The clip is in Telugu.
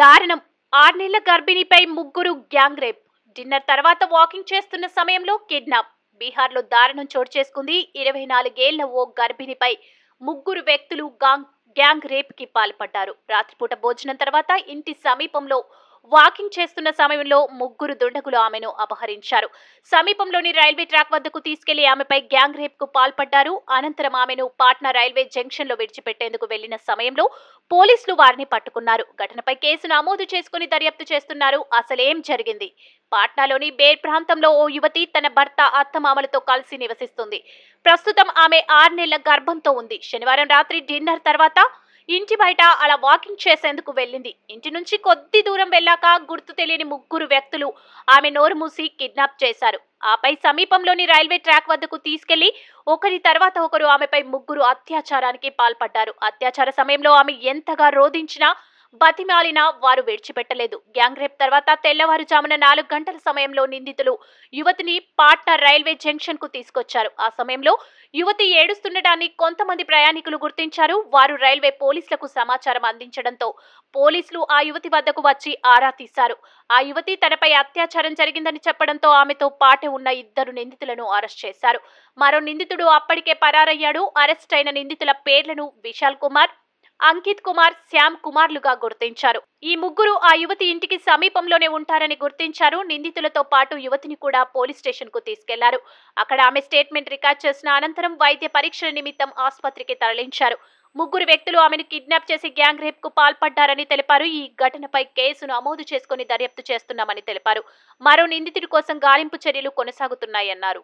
దారుణం. ఆరు నెలల గర్భిణిపై ముగ్గురు గ్యాంగ్ రేప్. డిన్నర్ తర్వాత వాకింగ్ చేస్తున్న సమయంలో కిడ్నాప్. బీహార్లో దారుణం చోటు చేసుకుంది. ఇరవై నాలుగేళ్ళ ఓ గర్భిణిపై ముగ్గురు వ్యక్తులు గాంగ్ గ్యాంగ్ రేప్కి పాల్పడ్డారు. రాత్రిపూట భోజనం తర్వాత ఇంటి సమీపంలో వాకింగ్ చేస్తున్న సమయంలో ముగ్గురు దుండగులు ఆమెను అపహరించారు. సమీపంలోని రైల్వే ట్రాక్ వద్దకు తీసుకెళ్ళి ఆమెపై గ్యాంగ్ రేప్కు పాల్పడ్డారు. అనంతరం ఆమెను పాట్నా రైల్వే జంక్షన్లో విడిచిపెట్టేందుకు వెళ్ళిన సమయంలో పోలీసులు వారిని పట్టుకున్నారు. ఘటనపై కేసు నమోదు చేసుకుని దర్యాప్తు చేస్తున్నారు. అసలేం జరిగింది? పాట్నాలోని బేర్ ప్రాంతంలో ఓ యువతి తన భర్త అత్తమామలతో కలిసి నివసిస్తుంది. ప్రస్తుతం ఆమె ఆరు నెలల గర్భంతో ఉంది. శనివారం రాత్రి డిన్నర్ తర్వాత ఇంటి బయట అలా వాకింగ్ చేసేందుకు వెళ్ళింది. ఇంటి నుంచి కొద్ది దూరం వెళ్ళాక గుర్తు తెలియని ముగ్గురు వ్యక్తులు ఆమె నోరు మూసి కిడ్నాప్ చేశారు. ఆపై సమీపంలోని రైల్వే ట్రాక్ వద్దకు తీసుకెళ్ళి ఒకరి తర్వాత ఒకరు ఆమెపై ముగ్గురు అత్యాచారానికి పాల్పడ్డారు. అత్యాచార సమయంలో ఆమె ఎంతగా రోధించినా బతిమాలినా వారు విడిచిపెట్టలేదు. గ్యాంగ్ రేప్ తర్వాత తెల్లవారుజామున నాలుగు గంటల సమయంలో నిందితులు యువతిని పాట్నా రైల్వే జంక్షన్కు తీసుకొచ్చారు. ఆ సమయంలో యువతి ఏడుస్తుండటాన్ని కొంతమంది ప్రయాణికులు గుర్తించారు. వారు రైల్వే పోలీసులకు సమాచారం అందించడంతో పోలీసులు ఆ యువతి వద్దకు వచ్చి ఆరా తీశారు. ఆ యువతి తనపై అత్యాచారం జరిగిందని చెప్పడంతో ఆమెతో పాటే ఉన్న ఇద్దరు నిందితులను అరెస్ట్ చేశారు. మరో నిందితుడు అప్పటికే పరారయ్యాడు. అరెస్ట్ అయిన నిందితుల పేర్లను విశాల్ కుమార్ అంకిత్ కుమార్ శ్యామ్ కుమార్లుగా గుర్తించారు. ఈ ముగ్గురు ఆ యువతి ఇంటికి సమీపంలోనే ఉంటారని గుర్తించారు. నిందితులతో పాటు యువతిని కూడా పోలీస్ స్టేషన్కు తీసుకెళ్ళారు. అక్కడ ఆమె స్టేట్మెంట్ రికార్డ్ చేసిన అనంతరం వైద్య పరీక్షల నిమిత్తం ఆసుపత్రికి తరలించారు. ముగ్గురు వ్యక్తులు ఆమెను కిడ్నాప్ చేసి గ్యాంగ్ రేప్కు పాల్పడ్డారని తెలిపారు. ఈ ఘటనపై కేసు నమోదు చేసుకుని దర్యాప్తు చేస్తున్నామని తెలిపారు. మరో నిందితుడి కోసం గాలింపు చర్యలు కొనసాగుతున్నాయన్నారు.